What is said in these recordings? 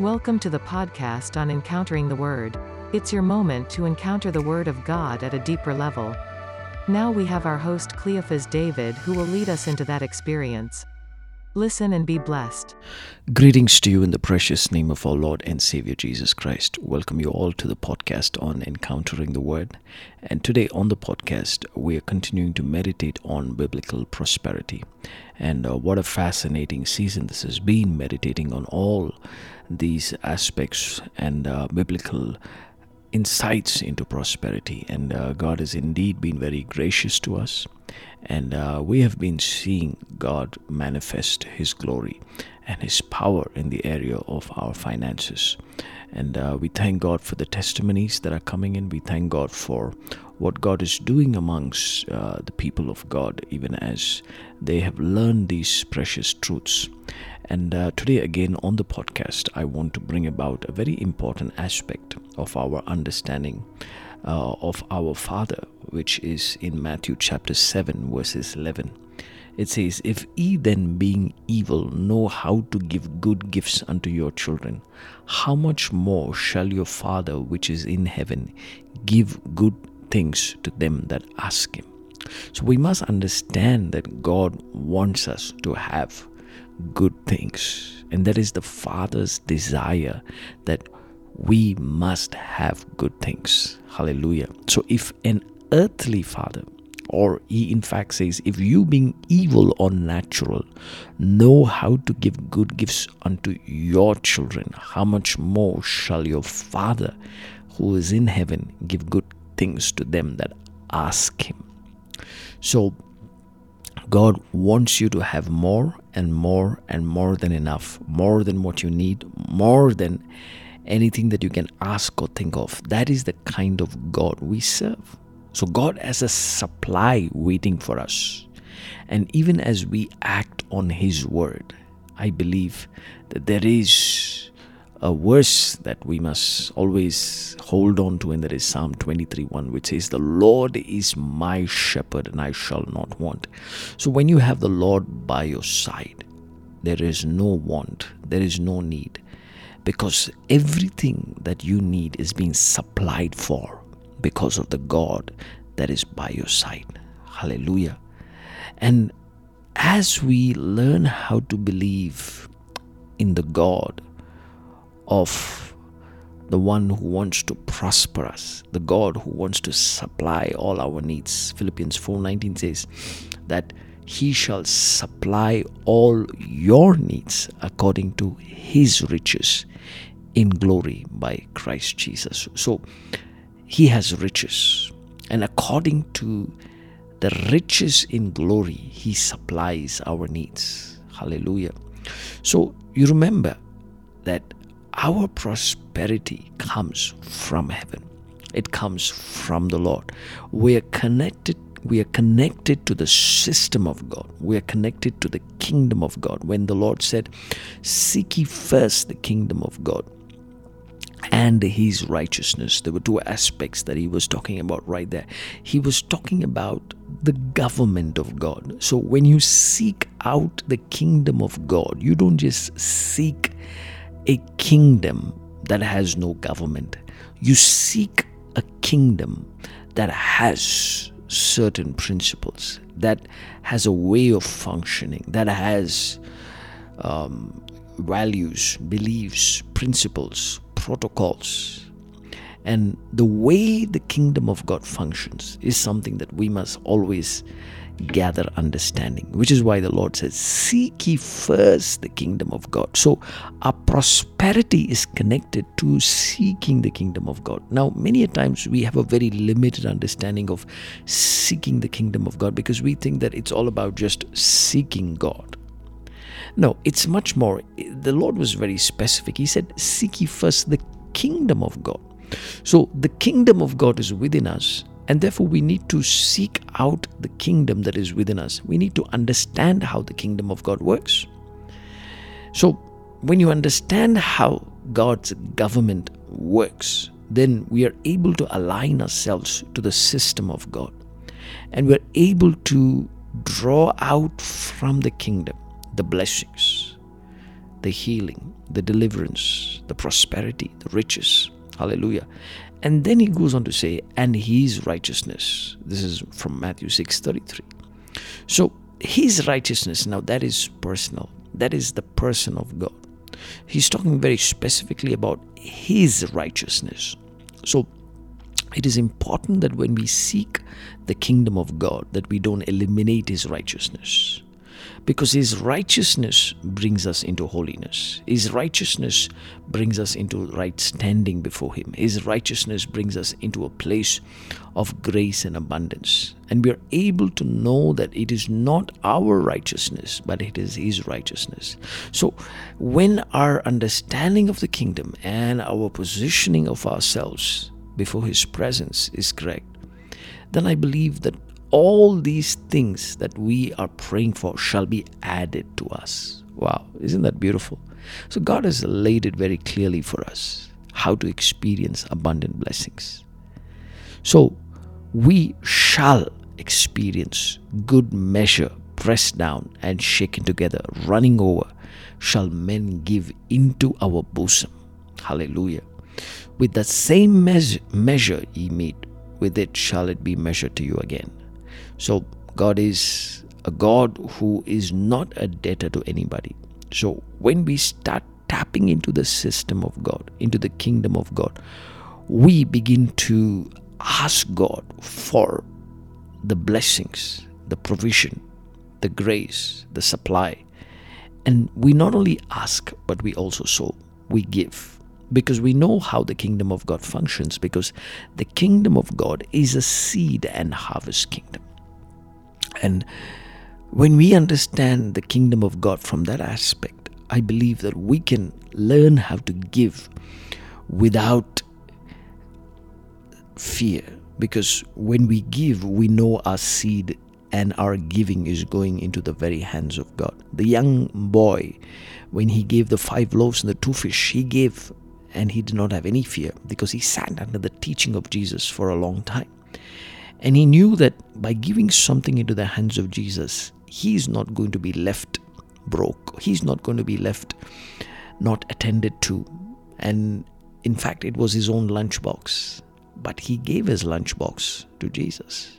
Welcome to the podcast on Encountering the Word. It's your moment to encounter the Word of God at a deeper level. Now we have our host Cleophas David who will lead us into that experience. Listen and be blessed. Greetings to you in the precious name of our Lord and Savior Jesus Christ. Welcome you all to the podcast on Encountering the Word. And today on the podcast, we are continuing to meditate on biblical prosperity. And uh, what a fascinating season this has been, meditating on all these aspects and uh, biblical insights into prosperity. And uh, God has indeed been very gracious to us. And uh, we have been seeing God manifest His glory and His power in the area of our finances. And uh, we thank God for the testimonies that are coming in. We thank God for what God is doing amongst uh, the people of God, even as they have learned these precious truths. And uh, today, again, on the podcast, I want to bring about a very important aspect of our understanding uh, of our Father, which is in Matthew chapter 7, verses 11. It says, If ye then, being evil, know how to give good gifts unto your children, how much more shall your Father which is in heaven give good things to them that ask him? So we must understand that God wants us to have good things. And that is the Father's desire that we must have good things. Hallelujah. So if an earthly father, or he in fact says, if you being evil or natural know how to give good gifts unto your children, how much more shall your Father who is in heaven give good things to them that ask him? So God wants you to have more and more and more than enough, more than what you need, more than anything that you can ask or think of. That is the kind of God we serve. So God has a supply waiting for us. And even as we act on His word, I believe that there is a verse that we must always hold on to, and that is Psalm 23 1, which says, The Lord is my shepherd, and I shall not want. So when you have the Lord by your side, there is no want, there is no need, because everything that you need is being supplied for because of the God that is by your side. Hallelujah. And as we learn how to believe in the God of the one who wants to prosper us, the God who wants to supply all our needs. Philippians 4:19 says that he shall supply all your needs according to his riches in glory by Christ Jesus. So he has riches and according to the riches in glory he supplies our needs. Hallelujah. So you remember that our prosperity comes from heaven. It comes from the Lord. We are connected we are connected to the system of God. We are connected to the kingdom of God. When the Lord said, Seek ye first the kingdom of God and his righteousness, there were two aspects that he was talking about right there. He was talking about the government of God. So when you seek out the kingdom of God, you don't just seek a kingdom that has no government. You seek a kingdom that has certain principles, that has a way of functioning, that has um, values, beliefs, principles, protocols. And the way the kingdom of God functions is something that we must always gather understanding, which is why the Lord says, Seek ye first the kingdom of God. So our prosperity is connected to seeking the kingdom of God. Now, many a times we have a very limited understanding of seeking the kingdom of God because we think that it's all about just seeking God. No, it's much more. The Lord was very specific. He said, Seek ye first the kingdom of God. So the kingdom of God is within us and therefore, we need to seek out the kingdom that is within us. We need to understand how the kingdom of God works. So, when you understand how God's government works, then we are able to align ourselves to the system of God. And we're able to draw out from the kingdom the blessings, the healing, the deliverance, the prosperity, the riches. Hallelujah. And then he goes on to say, and his righteousness. This is from Matthew 6:33. So his righteousness, now that is personal. That is the person of God. He's talking very specifically about his righteousness. So it is important that when we seek the kingdom of God that we don't eliminate his righteousness because his righteousness brings us into holiness. His righteousness brings us into right standing before him. His righteousness brings us into a place of grace and abundance. And we are able to know that it is not our righteousness, but it is his righteousness. So when our understanding of the kingdom and our positioning of ourselves before his presence is correct, then I believe that all these things that we are praying for shall be added to us. Wow, isn't that beautiful? So, God has laid it very clearly for us how to experience abundant blessings. So, we shall experience good measure, pressed down and shaken together, running over, shall men give into our bosom. Hallelujah. With the same measure, measure ye meet, with it shall it be measured to you again. So, God is a God who is not a debtor to anybody. So, when we start tapping into the system of God, into the kingdom of God, we begin to ask God for the blessings, the provision, the grace, the supply. And we not only ask, but we also sow, we give. Because we know how the kingdom of God functions, because the kingdom of God is a seed and harvest kingdom. And when we understand the kingdom of God from that aspect, I believe that we can learn how to give without fear. Because when we give, we know our seed and our giving is going into the very hands of God. The young boy, when he gave the five loaves and the two fish, he gave and he did not have any fear because he sat under the teaching of Jesus for a long time. And he knew that by giving something into the hands of Jesus, he is not going to be left broke. He's not going to be left not attended to. And in fact, it was his own lunchbox. But he gave his lunchbox to Jesus,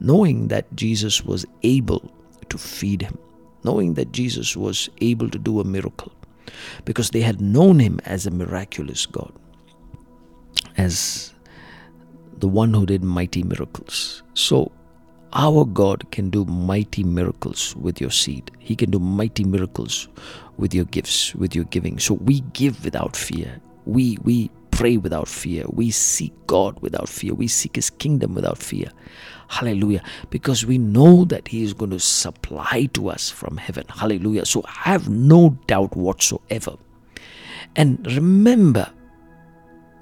knowing that Jesus was able to feed him, knowing that Jesus was able to do a miracle, because they had known him as a miraculous God, as the one who did mighty miracles. So, our God can do mighty miracles with your seed. He can do mighty miracles with your gifts, with your giving. So we give without fear. We we pray without fear. We seek God without fear. We seek his kingdom without fear. Hallelujah. Because we know that he is going to supply to us from heaven. Hallelujah. So have no doubt whatsoever. And remember,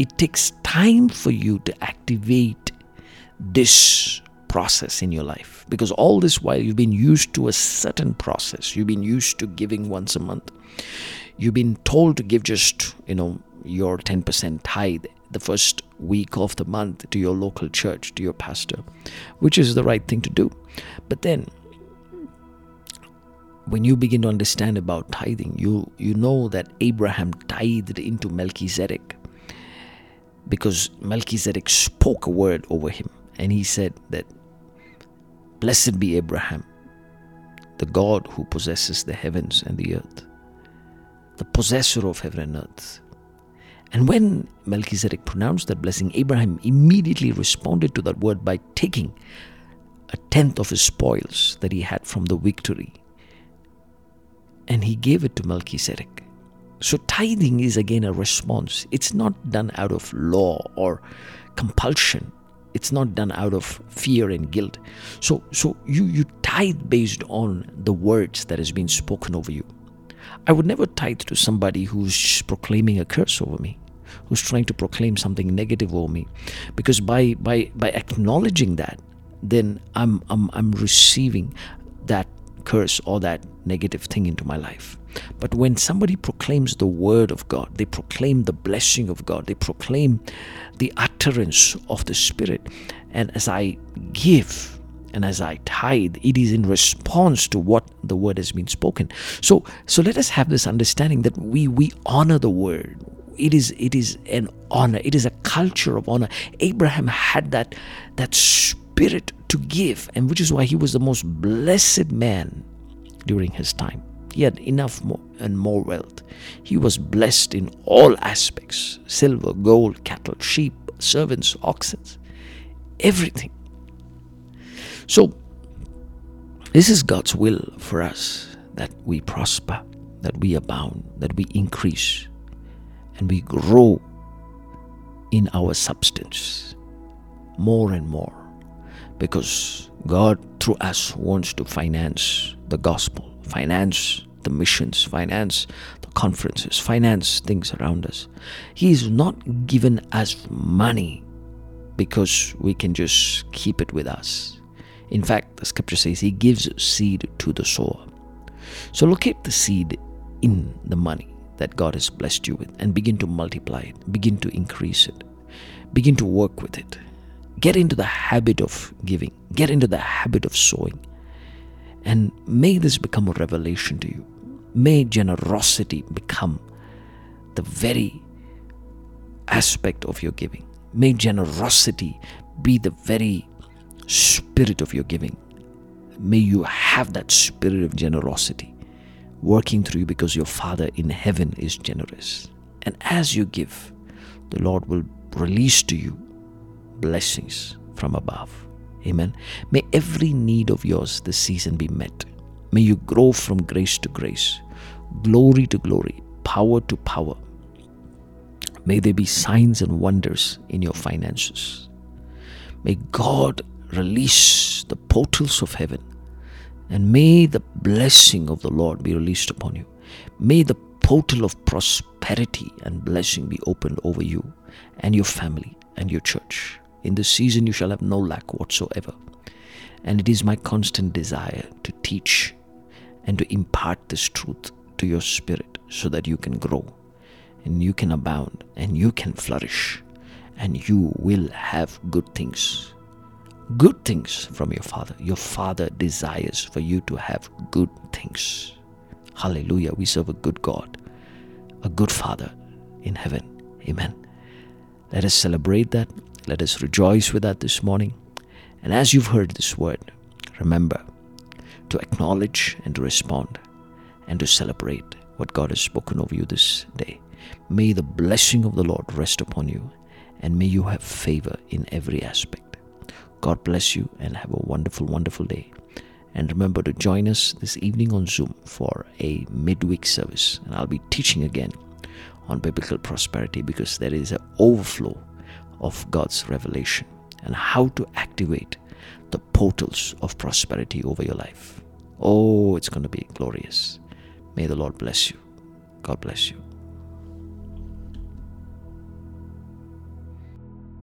it takes time for you to activate this process in your life. Because all this while you've been used to a certain process. You've been used to giving once a month. You've been told to give just you know your 10% tithe the first week of the month to your local church to your pastor which is the right thing to do. But then when you begin to understand about tithing you you know that abraham tithed into melchizedek because Melchizedek spoke a word over him and he said that, Blessed be Abraham, the God who possesses the heavens and the earth, the possessor of heaven and earth. And when Melchizedek pronounced that blessing, Abraham immediately responded to that word by taking a tenth of his spoils that he had from the victory and he gave it to Melchizedek. So, tithing is again a response. It's not done out of law or compulsion. It's not done out of fear and guilt. So, so you, you tithe based on the words that has been spoken over you. I would never tithe to somebody who's proclaiming a curse over me, who's trying to proclaim something negative over me. Because by by by acknowledging that, then I'm I'm I'm receiving that curse or that negative thing into my life. But when somebody proclaims the word of God, they proclaim the blessing of God, they proclaim the utterance of the Spirit. And as I give, and as I tithe, it is in response to what the word has been spoken. So, so let us have this understanding that we we honor the word. It is it is an honor. It is a culture of honor. Abraham had that that spirit to give, and which is why he was the most blessed man during his time. He had enough more and more wealth. He was blessed in all aspects silver, gold, cattle, sheep, servants, oxen, everything. So, this is God's will for us that we prosper, that we abound, that we increase, and we grow in our substance more and more because God, through us, wants to finance the gospel, finance the missions, finance the conferences, finance things around us. He is not given us money because we can just keep it with us. In fact, the scripture says He gives seed to the sower. So locate the seed in the money that God has blessed you with and begin to multiply it, begin to increase it, begin to work with it. Get into the habit of giving, get into the habit of sowing. And may this become a revelation to you. May generosity become the very aspect of your giving. May generosity be the very spirit of your giving. May you have that spirit of generosity working through you because your Father in heaven is generous. And as you give, the Lord will release to you blessings from above. Amen. May every need of yours this season be met. May you grow from grace to grace, glory to glory, power to power. May there be signs and wonders in your finances. May God release the portals of heaven and may the blessing of the Lord be released upon you. May the portal of prosperity and blessing be opened over you and your family and your church. In this season, you shall have no lack whatsoever. And it is my constant desire to teach and to impart this truth to your spirit so that you can grow and you can abound and you can flourish and you will have good things good things from your Father. Your Father desires for you to have good things. Hallelujah. We serve a good God, a good Father in heaven. Amen. Let us celebrate that. Let us rejoice with that this morning. And as you've heard this word, remember to acknowledge and to respond and to celebrate what God has spoken over you this day. May the blessing of the Lord rest upon you and may you have favor in every aspect. God bless you and have a wonderful, wonderful day. And remember to join us this evening on Zoom for a midweek service. And I'll be teaching again on biblical prosperity because there is an overflow of God's revelation and how to activate the portals of prosperity over your life. Oh, it's going to be glorious. May the Lord bless you. God bless you.